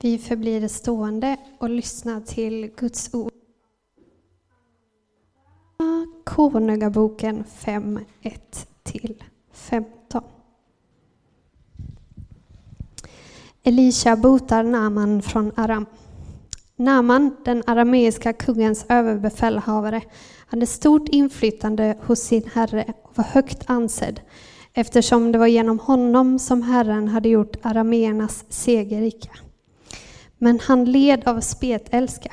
Vi förblir stående och lyssnar till Guds ord. Konungaboken 5, 1-15. Elisha botar Naman från Aram. Naman, den arameiska kungens överbefälhavare, hade stort inflytande hos sin herre och var högt ansedd eftersom det var genom honom som Herren hade gjort arameernas segerrika. Men han led av spetälska.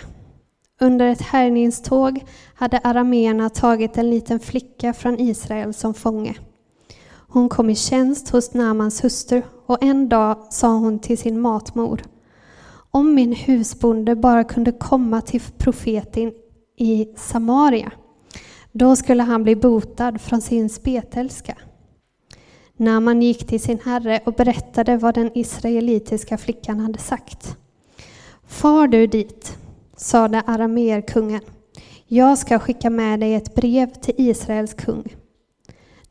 Under ett härjningståg hade arameerna tagit en liten flicka från Israel som fånge. Hon kom i tjänst hos Namans hustru och en dag sa hon till sin matmor om min husbonde bara kunde komma till profeten i Samaria, då skulle han bli botad från sin spetälska. Naman gick till sin herre och berättade vad den israelitiska flickan hade sagt. Far du dit, sade arameerkungen. Jag ska skicka med dig ett brev till Israels kung.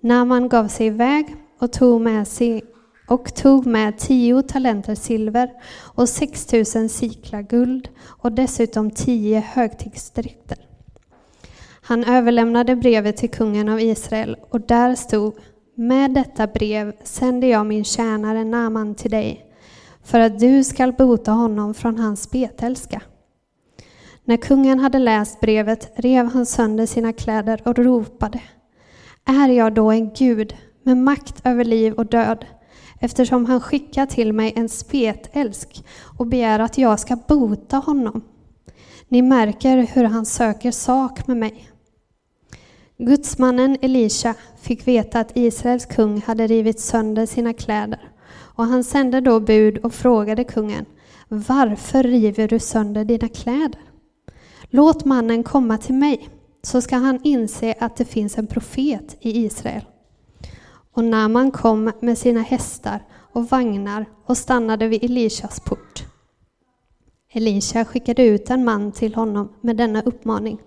Naman gav sig iväg och tog med, sig, och tog med tio talenter silver och sex tusen siklar guld och dessutom tio högtidsdräkter. Han överlämnade brevet till kungen av Israel och där stod Med detta brev sänder jag min tjänare Naman till dig för att du skall bota honom från hans spetälska. När kungen hade läst brevet rev han sönder sina kläder och ropade. Är jag då en gud med makt över liv och död, eftersom han skickar till mig en spetälsk och begär att jag ska bota honom? Ni märker hur han söker sak med mig. Gudsmannen Elisha fick veta att Israels kung hade rivit sönder sina kläder och han sände då bud och frågade kungen Varför river du sönder dina kläder? Låt mannen komma till mig, så ska han inse att det finns en profet i Israel. Och när man kom med sina hästar och vagnar och stannade vid Elishas port. Elisha skickade ut en man till honom med denna uppmaning.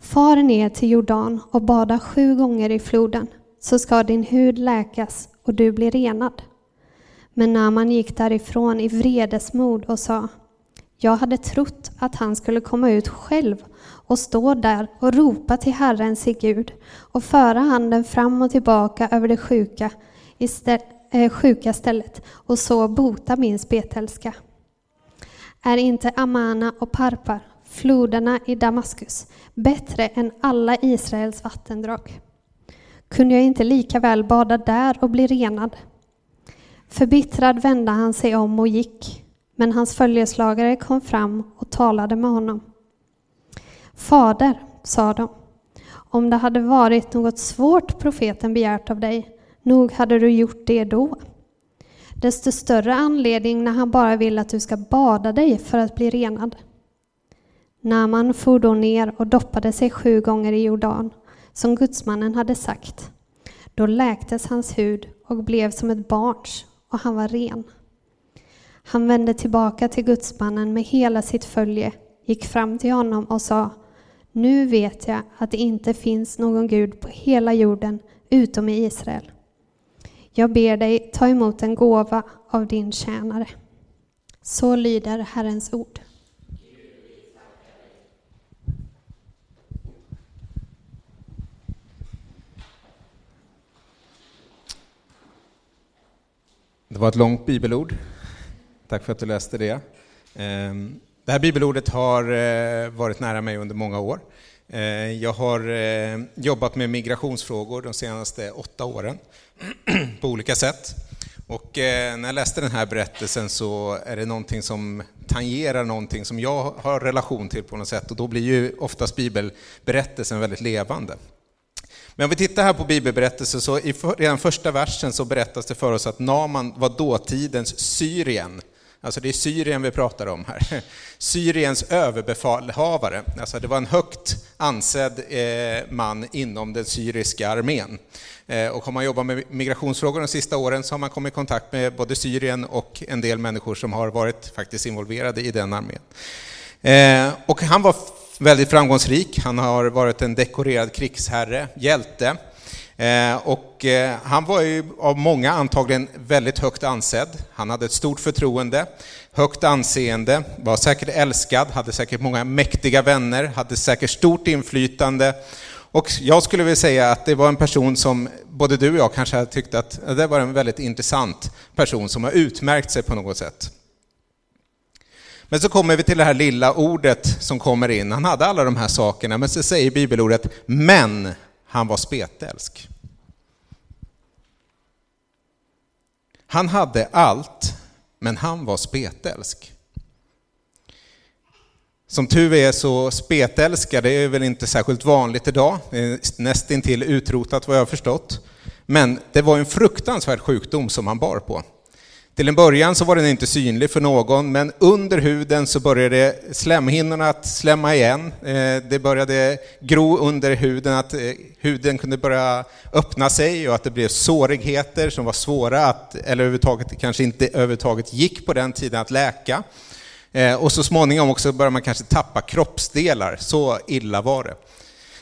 Far ner till Jordan och bada sju gånger i floden, så ska din hud läkas och du blir renad. Men Naman gick därifrån i vredesmod och sa jag hade trott att han skulle komma ut själv och stå där och ropa till Herren, sin Gud, och föra handen fram och tillbaka över det sjuka, istället, äh, sjuka stället och så bota min spetälska. Är inte Amana och Parpar, floderna i Damaskus, bättre än alla Israels vattendrag? Kunde jag inte lika väl bada där och bli renad? Förbittrad vände han sig om och gick, men hans följeslagare kom fram och talade med honom. Fader, sa de, om det hade varit något svårt profeten begärt av dig, nog hade du gjort det då. Desto större anledning när han bara vill att du ska bada dig för att bli renad. Naman for då ner och doppade sig sju gånger i Jordan, som gudsmannen hade sagt. Då läktes hans hud och blev som ett barns och han var ren. Han vände tillbaka till gudsmannen med hela sitt följe, gick fram till honom och sa Nu vet jag att det inte finns någon Gud på hela jorden utom i Israel. Jag ber dig ta emot en gåva av din tjänare. Så lyder Herrens ord. Det var ett långt bibelord. Tack för att du läste det. Ehm, det här bibelordet har eh, varit nära mig under många år. Eh, jag har eh, jobbat med migrationsfrågor de senaste åtta åren på olika sätt. Och när jag läste den här berättelsen så är det någonting som tangerar någonting som jag har relation till på något sätt och då blir ju oftast bibelberättelsen väldigt levande. Men om vi tittar här på bibelberättelsen så i redan första versen så berättas det för oss att Naman var dåtidens Syrien. Alltså det är Syrien vi pratar om här. Syriens överbefälhavare. Alltså det var en högt ansedd eh, man inom den syriska armén. Eh, och har man jobbat med migrationsfrågor de sista åren så har man kommit i kontakt med både Syrien och en del människor som har varit faktiskt involverade i den armén. Eh, och han var väldigt framgångsrik. Han har varit en dekorerad krigsherre, hjälte. Eh, och eh, han var ju av många antagligen väldigt högt ansedd. Han hade ett stort förtroende, högt anseende, var säkert älskad, hade säkert många mäktiga vänner, hade säkert stort inflytande. Och jag skulle vilja säga att det var en person som både du och jag kanske hade tyckt att det var en väldigt intressant person som har utmärkt sig på något sätt. Men så kommer vi till det här lilla ordet som kommer in. Han hade alla de här sakerna, men så säger bibelordet men han var spetälsk. Han hade allt, men han var spetälsk. Som tur är så spetälska, det är väl inte särskilt vanligt idag, det är nästintill utrotat vad jag har förstått. Men det var en fruktansvärd sjukdom som han bar på. Till en början så var den inte synlig för någon, men under huden så började slemhinnorna att slämma igen. Eh, det började gro under huden, att eh, huden kunde börja öppna sig och att det blev sårigheter som var svåra att, eller överhuvudtaget kanske inte överhuvudtaget gick på den tiden att läka. Eh, och så småningom också började man kanske tappa kroppsdelar, så illa var det.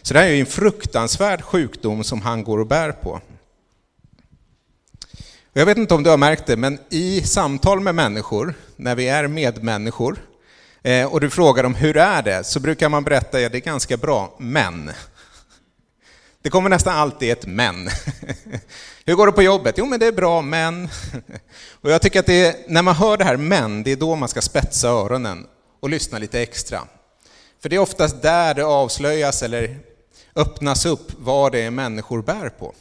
Så det här är ju en fruktansvärd sjukdom som han går och bär på. Jag vet inte om du har märkt det, men i samtal med människor, när vi är medmänniskor, eh, och du frågar dem hur är det, så brukar man berätta att ja, det är ganska bra, men. Det kommer nästan alltid ett men. Hur går det på jobbet? Jo, men det är bra, men. Och jag tycker att det är, när man hör det här men, det är då man ska spetsa öronen och lyssna lite extra. För det är oftast där det avslöjas eller öppnas upp vad det är människor bär på.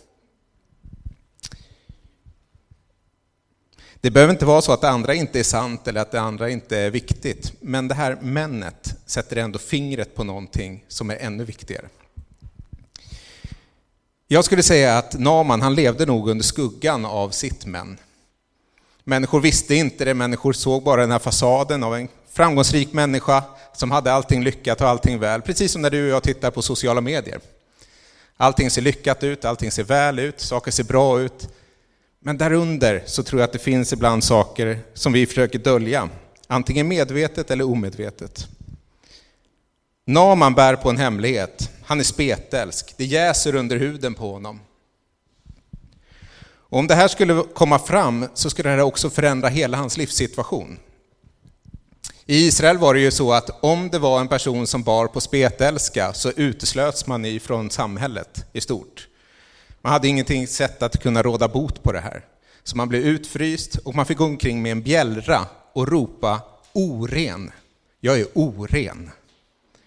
Det behöver inte vara så att det andra inte är sant eller att det andra inte är viktigt, men det här männet sätter ändå fingret på någonting som är ännu viktigare. Jag skulle säga att Naman, han levde nog under skuggan av sitt män. Människor visste inte det, människor såg bara den här fasaden av en framgångsrik människa som hade allting lyckat och allting väl, precis som när du och jag tittar på sociala medier. Allting ser lyckat ut, allting ser väl ut, saker ser bra ut. Men därunder så tror jag att det finns ibland saker som vi försöker dölja, antingen medvetet eller omedvetet. Naman bär på en hemlighet. Han är spetälsk. Det jäser under huden på honom. Och om det här skulle komma fram så skulle det också förändra hela hans livssituation. I Israel var det ju så att om det var en person som bar på spetälska så uteslöts man ifrån samhället i stort. Man hade ingenting sätt att kunna råda bot på det här. Så man blev utfryst och man fick gå omkring med en bjällra och ropa oren. Jag är oren.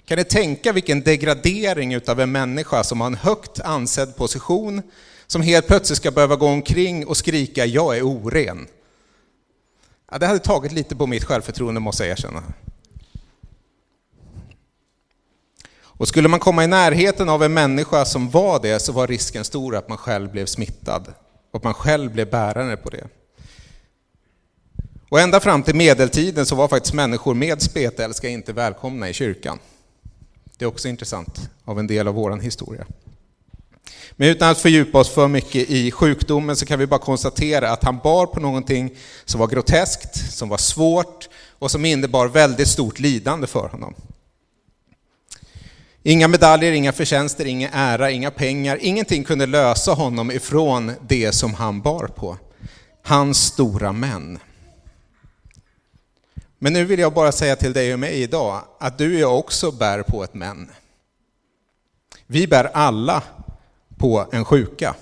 Kan ni tänka vilken degradering utav en människa som har en högt ansedd position, som helt plötsligt ska behöva gå omkring och skrika jag är oren. Ja, det hade tagit lite på mitt självförtroende måste jag erkänna. Och skulle man komma i närheten av en människa som var det så var risken stor att man själv blev smittad och att man själv blev bärare på det. Och ända fram till medeltiden så var faktiskt människor med spetälska inte välkomna i kyrkan. Det är också intressant av en del av vår historia. Men utan att fördjupa oss för mycket i sjukdomen så kan vi bara konstatera att han bar på någonting som var groteskt, som var svårt och som innebar väldigt stort lidande för honom. Inga medaljer, inga förtjänster, ingen ära, inga pengar, ingenting kunde lösa honom ifrån det som han bar på. Hans stora män. Men nu vill jag bara säga till dig och mig idag att du och jag också bär på ett män. Vi bär alla på en sjuka.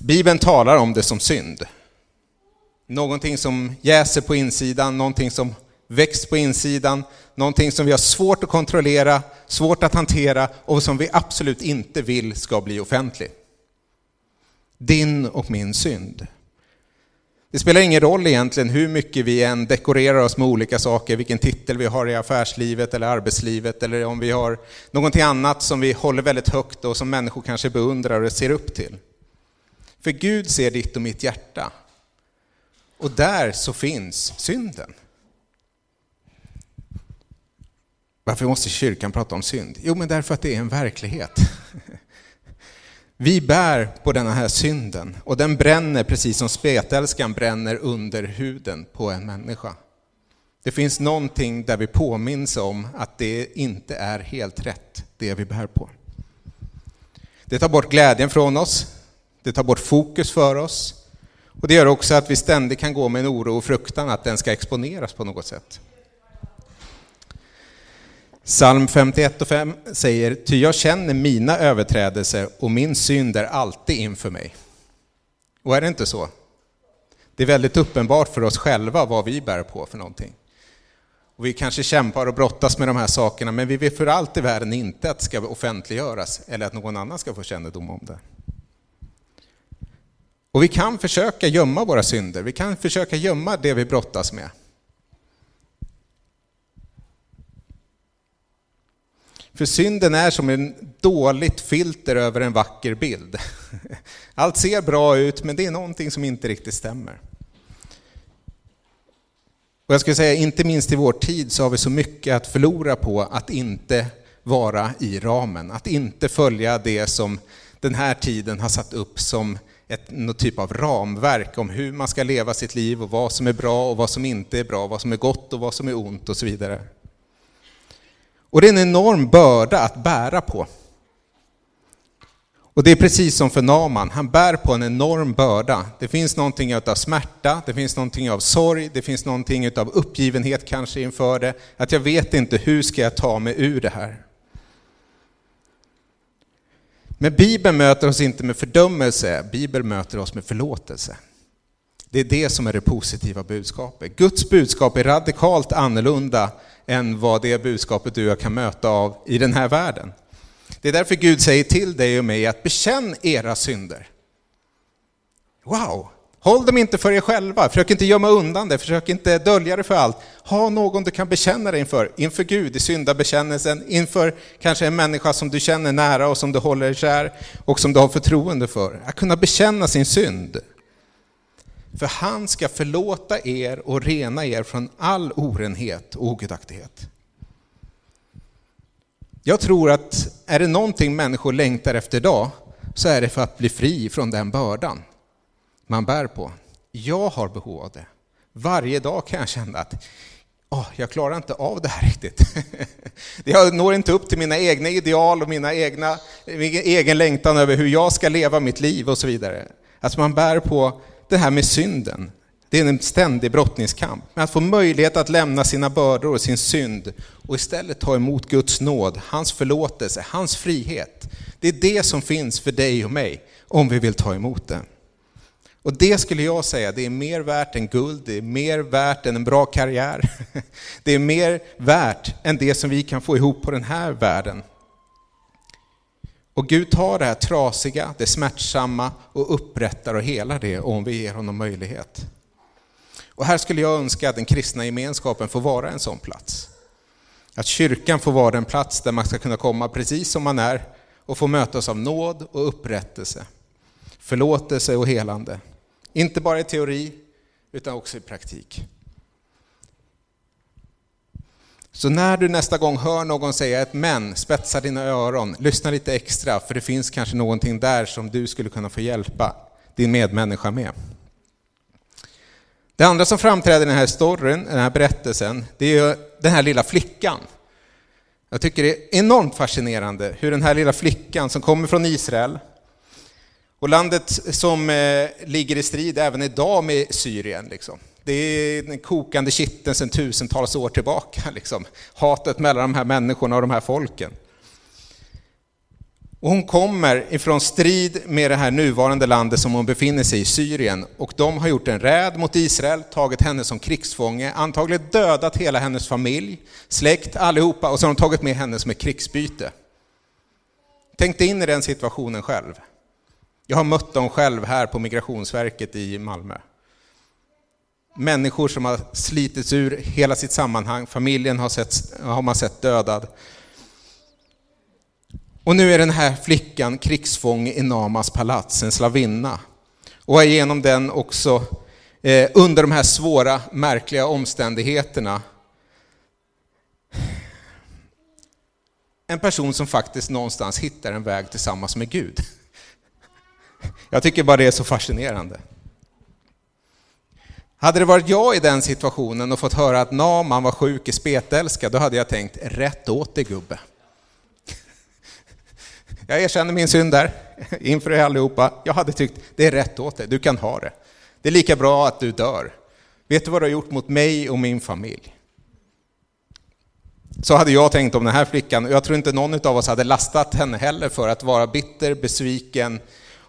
Bibeln talar om det som synd. Någonting som jäser på insidan, någonting som växt på insidan, någonting som vi har svårt att kontrollera, svårt att hantera och som vi absolut inte vill ska bli offentlig. Din och min synd. Det spelar ingen roll egentligen hur mycket vi än dekorerar oss med olika saker, vilken titel vi har i affärslivet eller arbetslivet eller om vi har någonting annat som vi håller väldigt högt och som människor kanske beundrar och ser upp till. För Gud ser ditt och mitt hjärta. Och där så finns synden. Varför måste kyrkan prata om synd? Jo, men därför att det är en verklighet. Vi bär på den här synden och den bränner precis som spetälskan bränner under huden på en människa. Det finns någonting där vi påminns om att det inte är helt rätt, det vi bär på. Det tar bort glädjen från oss, det tar bort fokus för oss och det gör också att vi ständigt kan gå med en oro och fruktan att den ska exponeras på något sätt. Psalm 51 och 5 säger, ty jag känner mina överträdelser och min synd är alltid inför mig. Och är det inte så? Det är väldigt uppenbart för oss själva vad vi bär på för någonting. Och vi kanske kämpar och brottas med de här sakerna, men vi vill för allt i världen inte att det ska offentliggöras eller att någon annan ska få kännedom om det. Och vi kan försöka gömma våra synder, vi kan försöka gömma det vi brottas med. För synden är som en dåligt filter över en vacker bild. Allt ser bra ut, men det är någonting som inte riktigt stämmer. Och jag skulle säga, inte minst i vår tid så har vi så mycket att förlora på att inte vara i ramen, att inte följa det som den här tiden har satt upp som ett, någon typ av ramverk om hur man ska leva sitt liv och vad som är bra och vad som inte är bra, vad som är gott och vad som är ont och så vidare. Och det är en enorm börda att bära på. Och det är precis som för Naman, han bär på en enorm börda. Det finns någonting av smärta, det finns någonting av sorg, det finns någonting av uppgivenhet kanske inför det. Att jag vet inte, hur ska jag ta mig ur det här? Men Bibeln möter oss inte med fördömelse, Bibeln möter oss med förlåtelse. Det är det som är det positiva budskapet. Guds budskap är radikalt annorlunda än vad det budskapet du och jag kan möta av i den här världen. Det är därför Gud säger till dig och mig att bekänn era synder. Wow! Håll dem inte för er själva, försök inte gömma undan det, försök inte dölja det för allt. Ha någon du kan bekänna dig inför, inför Gud i syndabekännelsen, inför kanske en människa som du känner nära och som du håller kär och som du har förtroende för. Att kunna bekänna sin synd. För han ska förlåta er och rena er från all orenhet och ogudaktighet. Jag tror att är det någonting människor längtar efter idag så är det för att bli fri från den bördan man bär på. Jag har behov av det. Varje dag kan jag känna att oh, jag klarar inte av det här riktigt. Jag når inte upp till mina egna ideal och mina egna, min egen längtan över hur jag ska leva mitt liv och så vidare. Att man bär på det här med synden. Det är en ständig brottningskamp. Men att få möjlighet att lämna sina bördor och sin synd och istället ta emot Guds nåd, hans förlåtelse, hans frihet. Det är det som finns för dig och mig om vi vill ta emot det. Och det skulle jag säga, det är mer värt än guld, det är mer värt än en bra karriär. Det är mer värt än det som vi kan få ihop på den här världen. Och Gud tar det här trasiga, det smärtsamma och upprättar och helar det om vi ger honom möjlighet. Och här skulle jag önska att den kristna gemenskapen får vara en sån plats. Att kyrkan får vara en plats där man ska kunna komma precis som man är och få mötas av nåd och upprättelse, förlåtelse och helande. Inte bara i teori, utan också i praktik. Så när du nästa gång hör någon säga ett men, spetsa dina öron, lyssna lite extra, för det finns kanske någonting där som du skulle kunna få hjälpa din medmänniska med. Det andra som framträder i den här storyn, den här berättelsen, det är ju den här lilla flickan. Jag tycker det är enormt fascinerande hur den här lilla flickan som kommer från Israel, och landet som eh, ligger i strid även idag med Syrien, liksom det är den kokande kitteln sedan tusentals år tillbaka. Liksom. Hatet mellan de här människorna och de här folken. Och hon kommer ifrån strid med det här nuvarande landet som hon befinner sig i, Syrien. Och de har gjort en räd mot Israel, tagit henne som krigsfånge, antagligen dödat hela hennes familj, släkt, allihopa, och så har de tagit med henne som ett krigsbyte. Tänk dig in i den situationen själv. Jag har mött dem själv här på Migrationsverket i Malmö. Människor som har slitits ur hela sitt sammanhang, familjen har, sett, har man sett dödad. Och nu är den här flickan krigsfånge i Namas palats, en slavinna. Och är genom den också eh, under de här svåra, märkliga omständigheterna en person som faktiskt någonstans hittar en väg tillsammans med Gud. Jag tycker bara det är så fascinerande. Hade det varit jag i den situationen och fått höra att Naman var sjuk i spetälska, då hade jag tänkt rätt åt dig gubbe. Jag erkänner min synd där, inför er allihopa. Jag hade tyckt, det är rätt åt dig, du kan ha det. Det är lika bra att du dör. Vet du vad du har gjort mot mig och min familj? Så hade jag tänkt om den här flickan, och jag tror inte någon av oss hade lastat henne heller för att vara bitter, besviken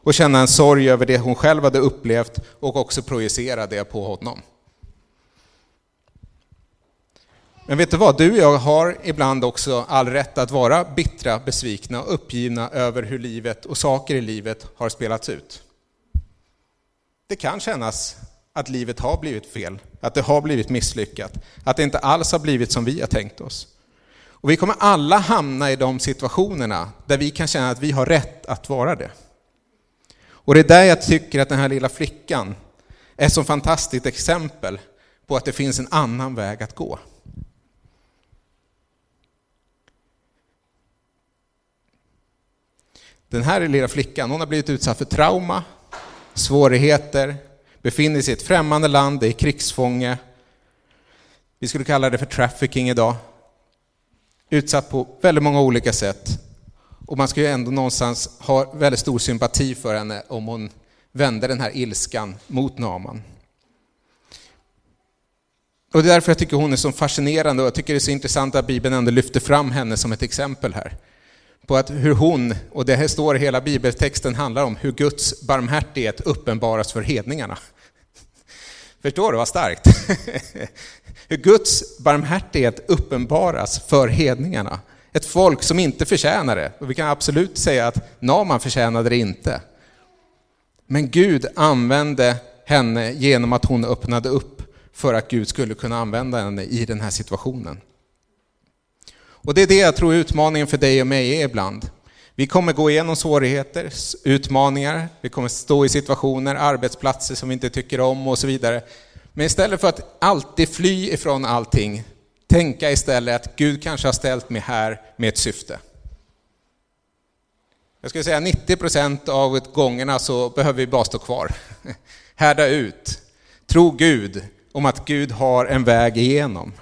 och känna en sorg över det hon själv hade upplevt och också projicera det på honom. Men vet du vad, du och jag har ibland också all rätt att vara bittra, besvikna och uppgivna över hur livet och saker i livet har spelats ut. Det kan kännas att livet har blivit fel, att det har blivit misslyckat, att det inte alls har blivit som vi har tänkt oss. Och vi kommer alla hamna i de situationerna där vi kan känna att vi har rätt att vara det. Och det är där jag tycker att den här lilla flickan är ett så fantastiskt exempel på att det finns en annan väg att gå. Den här lilla flickan, hon har blivit utsatt för trauma, svårigheter, befinner sig i ett främmande land, det är krigsfånge. Vi skulle kalla det för trafficking idag. Utsatt på väldigt många olika sätt. Och man ska ju ändå någonstans ha väldigt stor sympati för henne om hon vände den här ilskan mot Naman. Och det är därför jag tycker hon är så fascinerande och jag tycker det är så intressant att Bibeln ändå lyfter fram henne som ett exempel här på att hur hon, och det här står hela bibeltexten handlar om, hur Guds barmhärtighet uppenbaras för hedningarna. Förstår du vad starkt? hur Guds barmhärtighet uppenbaras för hedningarna. Ett folk som inte förtjänar det. Och vi kan absolut säga att Naman förtjänade det inte. Men Gud använde henne genom att hon öppnade upp för att Gud skulle kunna använda henne i den här situationen. Och det är det jag tror utmaningen för dig och mig är ibland. Vi kommer gå igenom svårigheter, utmaningar, vi kommer stå i situationer, arbetsplatser som vi inte tycker om och så vidare. Men istället för att alltid fly ifrån allting, tänka istället att Gud kanske har ställt mig här med ett syfte. Jag skulle säga 90 procent av gångerna så behöver vi bara stå kvar. Härda ut. Tro Gud om att Gud har en väg igenom.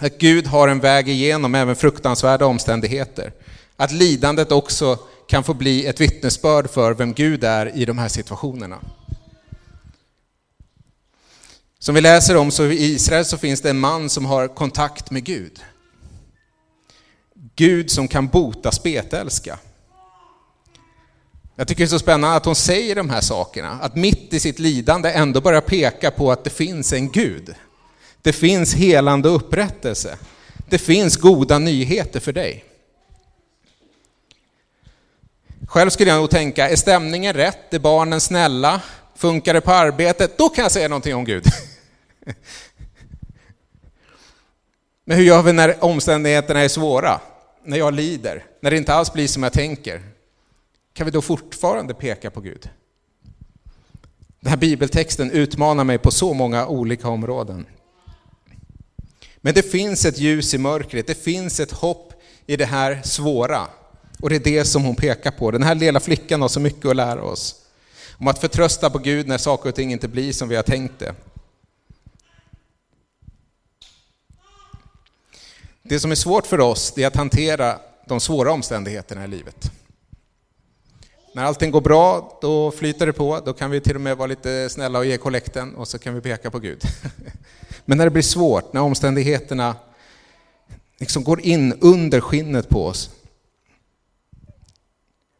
Att Gud har en väg igenom även fruktansvärda omständigheter. Att lidandet också kan få bli ett vittnesbörd för vem Gud är i de här situationerna. Som vi läser om så i Israel så finns det en man som har kontakt med Gud. Gud som kan bota spetälska. Jag tycker det är så spännande att hon säger de här sakerna, att mitt i sitt lidande ändå börja peka på att det finns en Gud. Det finns helande och upprättelse. Det finns goda nyheter för dig. Själv skulle jag nog tänka, är stämningen rätt? Är barnen snälla? Funkar det på arbetet? Då kan jag säga någonting om Gud. Men hur gör vi när omständigheterna är svåra? När jag lider? När det inte alls blir som jag tänker? Kan vi då fortfarande peka på Gud? Den här bibeltexten utmanar mig på så många olika områden. Men det finns ett ljus i mörkret, det finns ett hopp i det här svåra. Och det är det som hon pekar på. Den här lilla flickan har så mycket att lära oss. Om att förtrösta på Gud när saker och ting inte blir som vi har tänkt det. Det som är svårt för oss är att hantera de svåra omständigheterna i livet. När allting går bra, då flyter det på, då kan vi till och med vara lite snälla och ge kollekten och så kan vi peka på Gud. Men när det blir svårt, när omständigheterna liksom går in under skinnet på oss,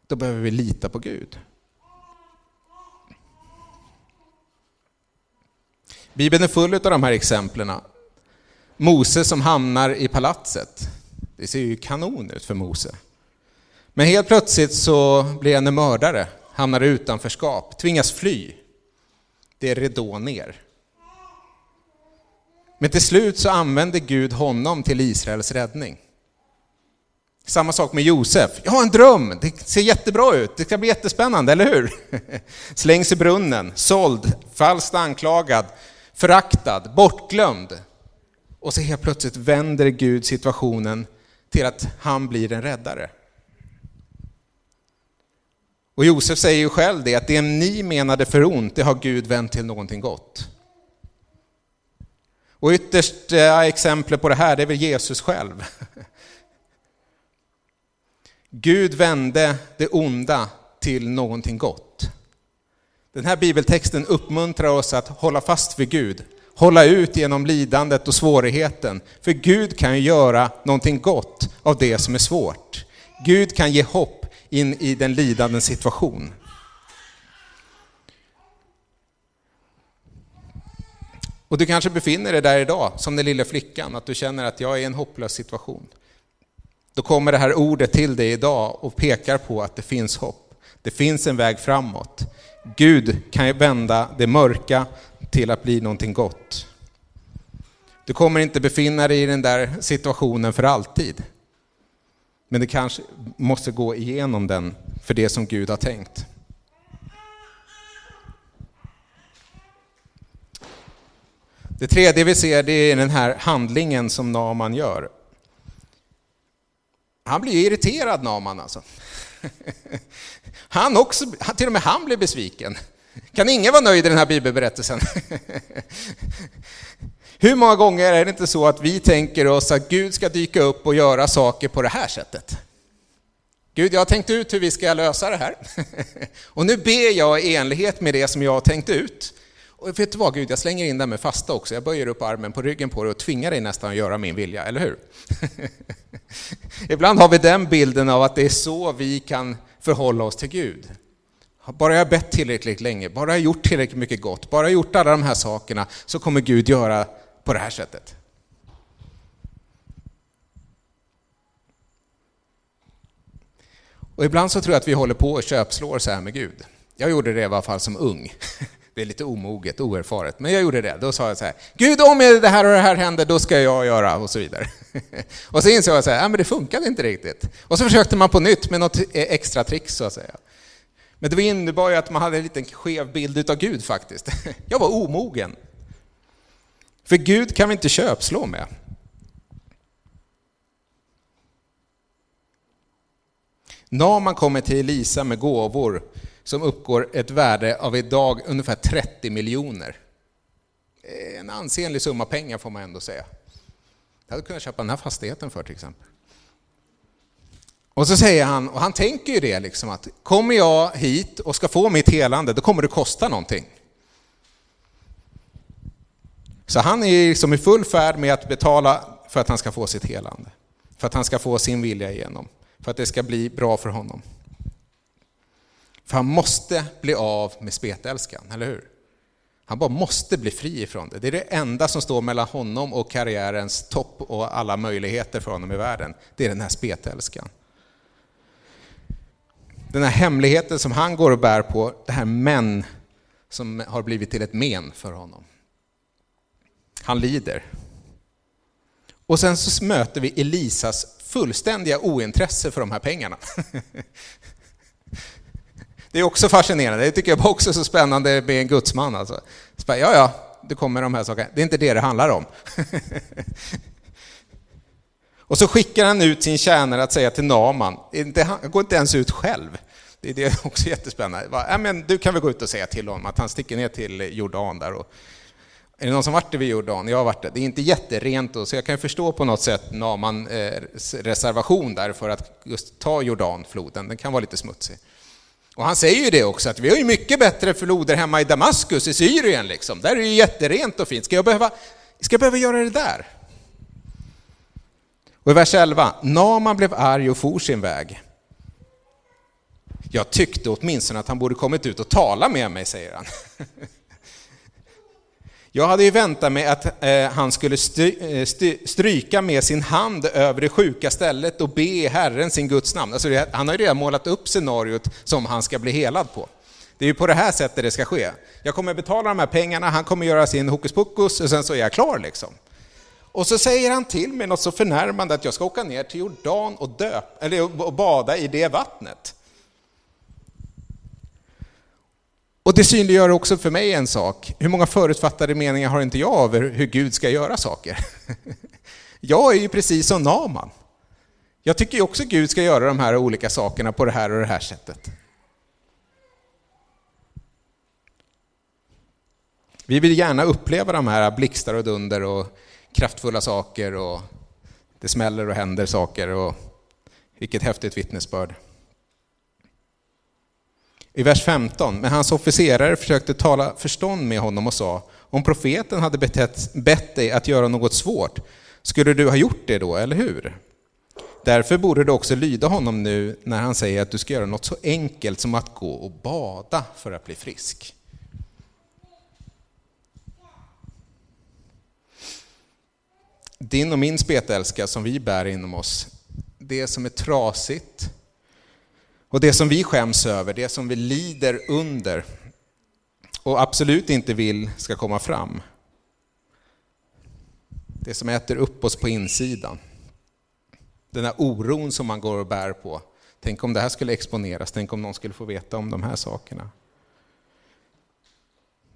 då behöver vi lita på Gud. Bibeln är full av de här exemplen. Mose som hamnar i palatset. Det ser ju kanon ut för Mose. Men helt plötsligt så blir han en mördare, hamnar i utanförskap, tvingas fly. Det är ridå ner. Men till slut så använder Gud honom till Israels räddning. Samma sak med Josef. Jag har en dröm, det ser jättebra ut, det ska bli jättespännande, eller hur? Slängs i brunnen, såld, falskt anklagad, föraktad, bortglömd. Och så helt plötsligt vänder Gud situationen till att han blir en räddare. Och Josef säger ju själv det, att det ni menade för ont, det har Gud vänt till någonting gott. Och yttersta exemplet på det här, det är väl Jesus själv. Gud vände det onda till någonting gott. Den här bibeltexten uppmuntrar oss att hålla fast vid Gud, hålla ut genom lidandet och svårigheten. För Gud kan ju göra någonting gott av det som är svårt. Gud kan ge hopp in i den lidande situation. Och du kanske befinner dig där idag, som den lilla flickan, att du känner att jag är i en hopplös situation. Då kommer det här ordet till dig idag och pekar på att det finns hopp. Det finns en väg framåt. Gud kan ju vända det mörka till att bli någonting gott. Du kommer inte befinna dig i den där situationen för alltid. Men du kanske måste gå igenom den för det som Gud har tänkt. Det tredje vi ser det är den här handlingen som Naman gör. Han blir irriterad Naman alltså. Han också, till och med han blir besviken. Kan ingen vara nöjd i den här bibelberättelsen? Hur många gånger är det inte så att vi tänker oss att Gud ska dyka upp och göra saker på det här sättet? Gud, jag har tänkt ut hur vi ska lösa det här. Och nu ber jag i enlighet med det som jag har tänkt ut. Och vet du vad Gud, jag slänger in det med fasta också. Jag böjer upp armen på ryggen på dig och tvingar dig nästan att göra min vilja, eller hur? Ibland har vi den bilden av att det är så vi kan förhålla oss till Gud. Bara jag bett tillräckligt länge, bara jag gjort tillräckligt mycket gott, bara jag gjort alla de här sakerna så kommer Gud göra på det här sättet. Och ibland så tror jag att vi håller på och köpslår så här med Gud. Jag gjorde det i alla fall som ung. Det är lite omoget, oerfaret, men jag gjorde det. Då sa jag så här, Gud om det här och det här händer, då ska jag göra och så vidare. Och så insåg jag så här, men det funkade inte riktigt. Och så försökte man på nytt med något e- extra trick så att säga. Men det innebar ju att man hade en liten skev bild av Gud faktiskt. Jag var omogen. För Gud kan vi inte köpslå med. Naman kommer till Elisa med gåvor som uppgår ett värde av idag ungefär 30 miljoner. En ansenlig summa pengar får man ändå säga. Jag hade kunnat köpa den här fastigheten för till exempel. Och så säger han, och han tänker ju det liksom att kommer jag hit och ska få mitt helande, då kommer det kosta någonting. Så han är liksom i full färd med att betala för att han ska få sitt helande. För att han ska få sin vilja igenom. För att det ska bli bra för honom. För han måste bli av med spetälskan, eller hur? Han bara måste bli fri ifrån det. Det är det enda som står mellan honom och karriärens topp och alla möjligheter för honom i världen. Det är den här spetälskan. Den här hemligheten som han går och bär på, det här män som har blivit till ett men för honom. Han lider. Och sen så möter vi Elisas fullständiga ointresse för de här pengarna. Det är också fascinerande, det tycker jag också är så spännande med en gudsman. Alltså. Ja, ja, det kommer de här sakerna. Det är inte det det handlar om. Och så skickar han ut sin tjänare att säga till Naman, han går inte ens ut själv. Det är också jättespännande. Ja, men du kan väl gå ut och säga till honom att han sticker ner till Jordan där. Och, är det någon som varit det vid Jordan? Jag har varit det. Det är inte jätterent då, så jag kan förstå på något sätt Namans eh, reservation där för att just ta Jordanfloden. Den kan vara lite smutsig. Och han säger ju det också, att vi har ju mycket bättre floder hemma i Damaskus i Syrien. Liksom. Där är det ju jätterent och fint. Ska jag behöva, ska jag behöva göra det där? Och i vers 11, Naman blev arg och for sin väg. Jag tyckte åtminstone att han borde kommit ut och tala med mig, säger han. Jag hade ju väntat mig att eh, han skulle eh, stryka med sin hand över det sjuka stället och be Herren sin Guds namn. Alltså, han har ju redan målat upp scenariot som han ska bli helad på. Det är ju på det här sättet det ska ske. Jag kommer betala de här pengarna, han kommer göra sin hokus pokus och sen så är jag klar liksom. Och så säger han till mig något så förnärmande att jag ska åka ner till Jordan och, döp, eller, och bada i det vattnet. Och det synliggör också för mig en sak. Hur många förutfattade meningar har inte jag över hur Gud ska göra saker? Jag är ju precis som Naman. Jag tycker ju också Gud ska göra de här olika sakerna på det här och det här sättet. Vi vill gärna uppleva de här blixtar och dunder och kraftfulla saker och det smäller och händer saker och Vilket häftigt vittnesbörd. I vers 15, men hans officerare försökte tala förstånd med honom och sa, om profeten hade betett, bett dig att göra något svårt, skulle du ha gjort det då, eller hur? Därför borde du också lyda honom nu när han säger att du ska göra något så enkelt som att gå och bada för att bli frisk. Din och min spetälska som vi bär inom oss, det som är trasigt och det som vi skäms över, det som vi lider under och absolut inte vill ska komma fram. Det som äter upp oss på insidan. Den här oron som man går och bär på. Tänk om det här skulle exponeras, tänk om någon skulle få veta om de här sakerna.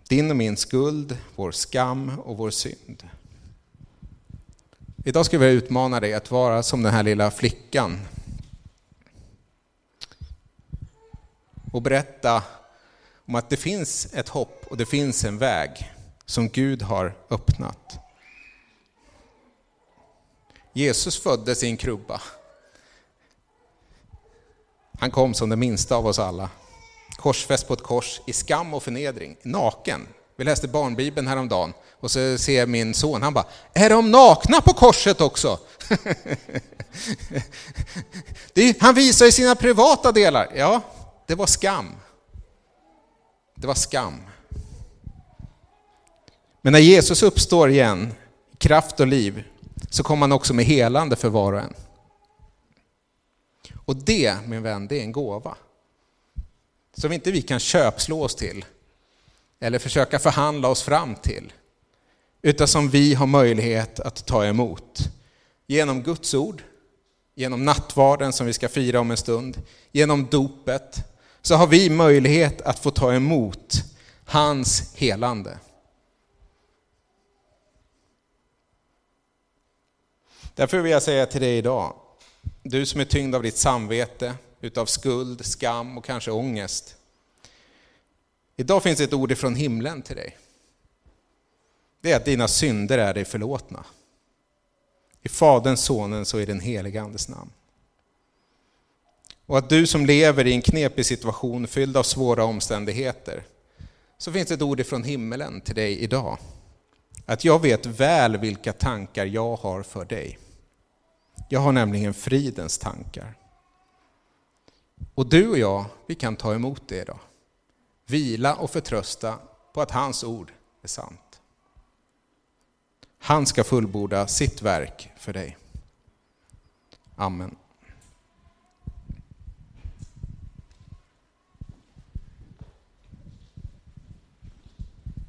Din och min skuld, vår skam och vår synd. Idag ska vi utmana dig att vara som den här lilla flickan. Och berätta om att det finns ett hopp och det finns en väg som Gud har öppnat. Jesus föddes i en krubba. Han kom som den minsta av oss alla. Korsfäst på ett kors i skam och förnedring, naken. Vi läste barnbibeln häromdagen och så ser min son, han bara, är de nakna på korset också? det, han visar ju sina privata delar. Ja, det var skam. Det var skam. Men när Jesus uppstår igen, kraft och liv, så kommer han också med helande för var och en. Och det, min vän, det är en gåva. Som inte vi kan köpslå oss till, eller försöka förhandla oss fram till, utan som vi har möjlighet att ta emot. Genom Guds ord, genom nattvarden som vi ska fira om en stund, genom dopet, så har vi möjlighet att få ta emot hans helande. Därför vill jag säga till dig idag, du som är tyngd av ditt samvete, utav skuld, skam och kanske ångest. Idag finns ett ord ifrån himlen till dig. Det är att dina synder är dig förlåtna. I Faderns, Sonens och i den helige Andes namn. Och att du som lever i en knepig situation fylld av svåra omständigheter, så finns det ett ord ifrån himmelen till dig idag. Att jag vet väl vilka tankar jag har för dig. Jag har nämligen fridens tankar. Och du och jag, vi kan ta emot det idag. Vila och förtrösta på att hans ord är sant. Han ska fullborda sitt verk för dig. Amen.